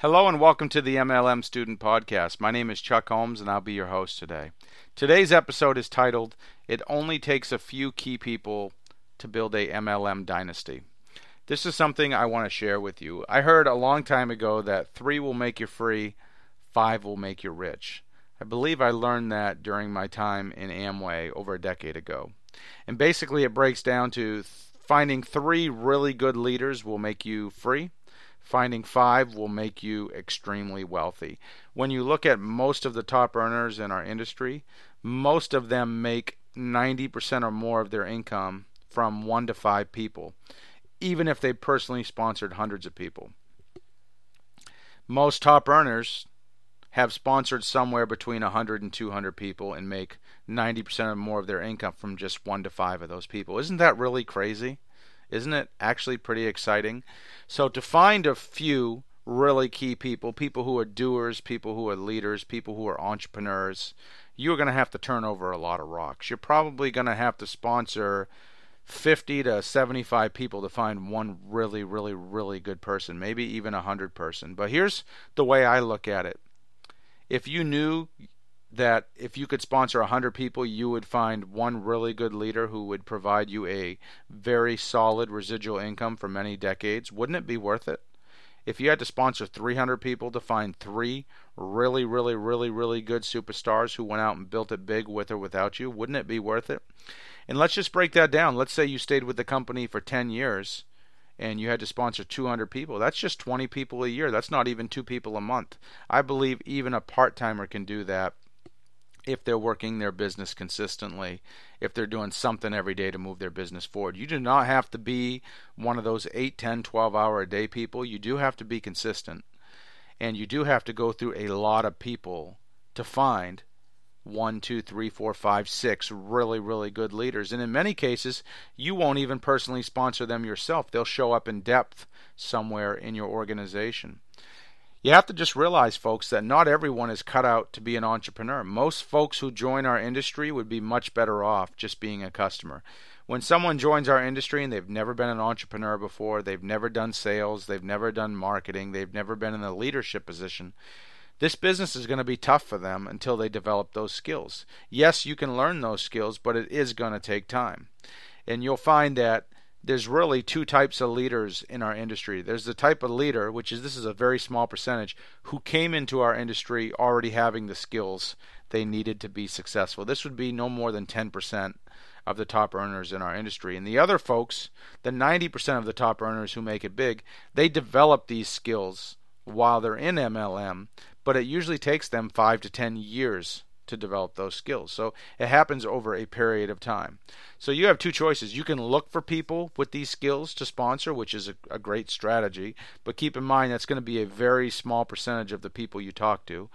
Hello and welcome to the MLM Student Podcast. My name is Chuck Holmes and I'll be your host today. Today's episode is titled It Only Takes a Few Key People to Build a MLM Dynasty. This is something I want to share with you. I heard a long time ago that three will make you free, five will make you rich. I believe I learned that during my time in Amway over a decade ago. And basically, it breaks down to finding three really good leaders will make you free Finding five will make you extremely wealthy. When you look at most of the top earners in our industry, most of them make 90% or more of their income from one to five people, even if they personally sponsored hundreds of people. Most top earners have sponsored somewhere between 100 and 200 people and make 90% or more of their income from just one to five of those people. Isn't that really crazy? Isn't it actually pretty exciting? So to find a few really key people, people who are doers, people who are leaders, people who are entrepreneurs, you're going to have to turn over a lot of rocks. You're probably going to have to sponsor 50 to 75 people to find one really, really, really good person, maybe even a 100 person. But here's the way I look at it. If you knew that if you could sponsor 100 people, you would find one really good leader who would provide you a very solid residual income for many decades. Wouldn't it be worth it? If you had to sponsor 300 people to find three really, really, really, really good superstars who went out and built it big with or without you, wouldn't it be worth it? And let's just break that down. Let's say you stayed with the company for 10 years and you had to sponsor 200 people. That's just 20 people a year. That's not even two people a month. I believe even a part timer can do that if they're working their business consistently, if they're doing something every day to move their business forward. You do not have to be one of those 8, 10, 12 hour a day people. You do have to be consistent. And you do have to go through a lot of people to find one, two, three, four, five, six really, really good leaders. And in many cases, you won't even personally sponsor them yourself. They'll show up in depth somewhere in your organization. You have to just realize, folks, that not everyone is cut out to be an entrepreneur. Most folks who join our industry would be much better off just being a customer. When someone joins our industry and they've never been an entrepreneur before, they've never done sales, they've never done marketing, they've never been in a leadership position, this business is going to be tough for them until they develop those skills. Yes, you can learn those skills, but it is going to take time. And you'll find that there's really two types of leaders in our industry. There's the type of leader, which is this is a very small percentage, who came into our industry already having the skills they needed to be successful. This would be no more than 10% of the top earners in our industry. And the other folks, the 90% of the top earners who make it big, they develop these skills while they're in MLM, but it usually takes them 5 to 10 years to develop those skills. So it happens over a period of time. So you have two choices. You can look for people with these skills to sponsor, which is a, a great strategy, but keep in mind that's going to be a very small percentage of the people you talk to.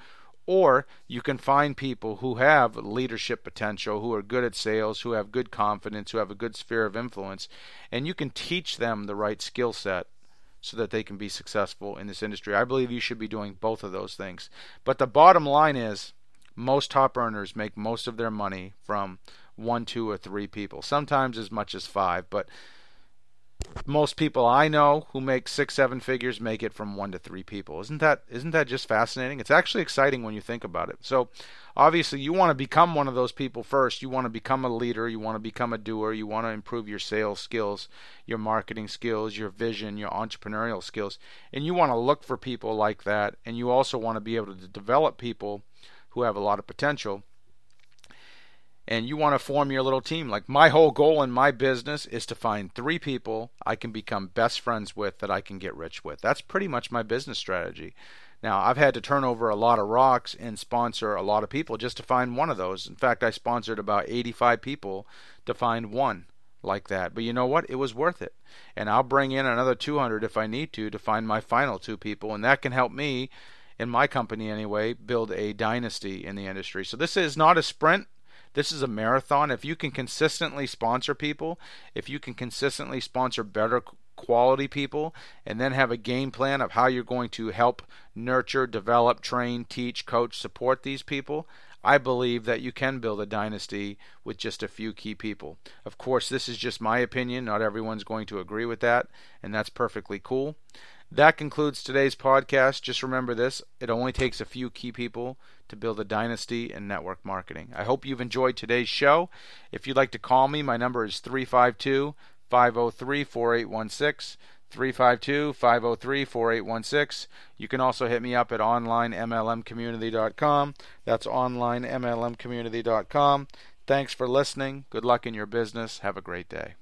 Or you can find people who have leadership potential, who are good at sales, who have good confidence, who have a good sphere of influence, and you can teach them the right skill set so that they can be successful in this industry. I believe you should be doing both of those things. But the bottom line is most top earners make most of their money from one, two, or three people. Sometimes as much as five, but most people I know who make six, seven figures make it from one to three people. Isn't that isn't that just fascinating? It's actually exciting when you think about it. So obviously you want to become one of those people first. You want to become a leader, you want to become a doer, you want to improve your sales skills, your marketing skills, your vision, your entrepreneurial skills. And you want to look for people like that and you also want to be able to develop people who have a lot of potential and you want to form your little team. Like my whole goal in my business is to find three people I can become best friends with that I can get rich with. That's pretty much my business strategy. Now, I've had to turn over a lot of rocks and sponsor a lot of people just to find one of those. In fact, I sponsored about 85 people to find one like that. But you know what? It was worth it. And I'll bring in another 200 if I need to to find my final two people, and that can help me in my company anyway, build a dynasty in the industry. So this is not a sprint. This is a marathon. If you can consistently sponsor people, if you can consistently sponsor better quality people, and then have a game plan of how you're going to help nurture, develop, train, teach, coach, support these people, I believe that you can build a dynasty with just a few key people. Of course, this is just my opinion. Not everyone's going to agree with that, and that's perfectly cool. That concludes today's podcast. Just remember this it only takes a few key people to build a dynasty in network marketing. I hope you've enjoyed today's show. If you'd like to call me, my number is 352 503 4816. 352 503 4816. You can also hit me up at onlinemlmcommunity.com. That's onlinemlmcommunity.com. Thanks for listening. Good luck in your business. Have a great day.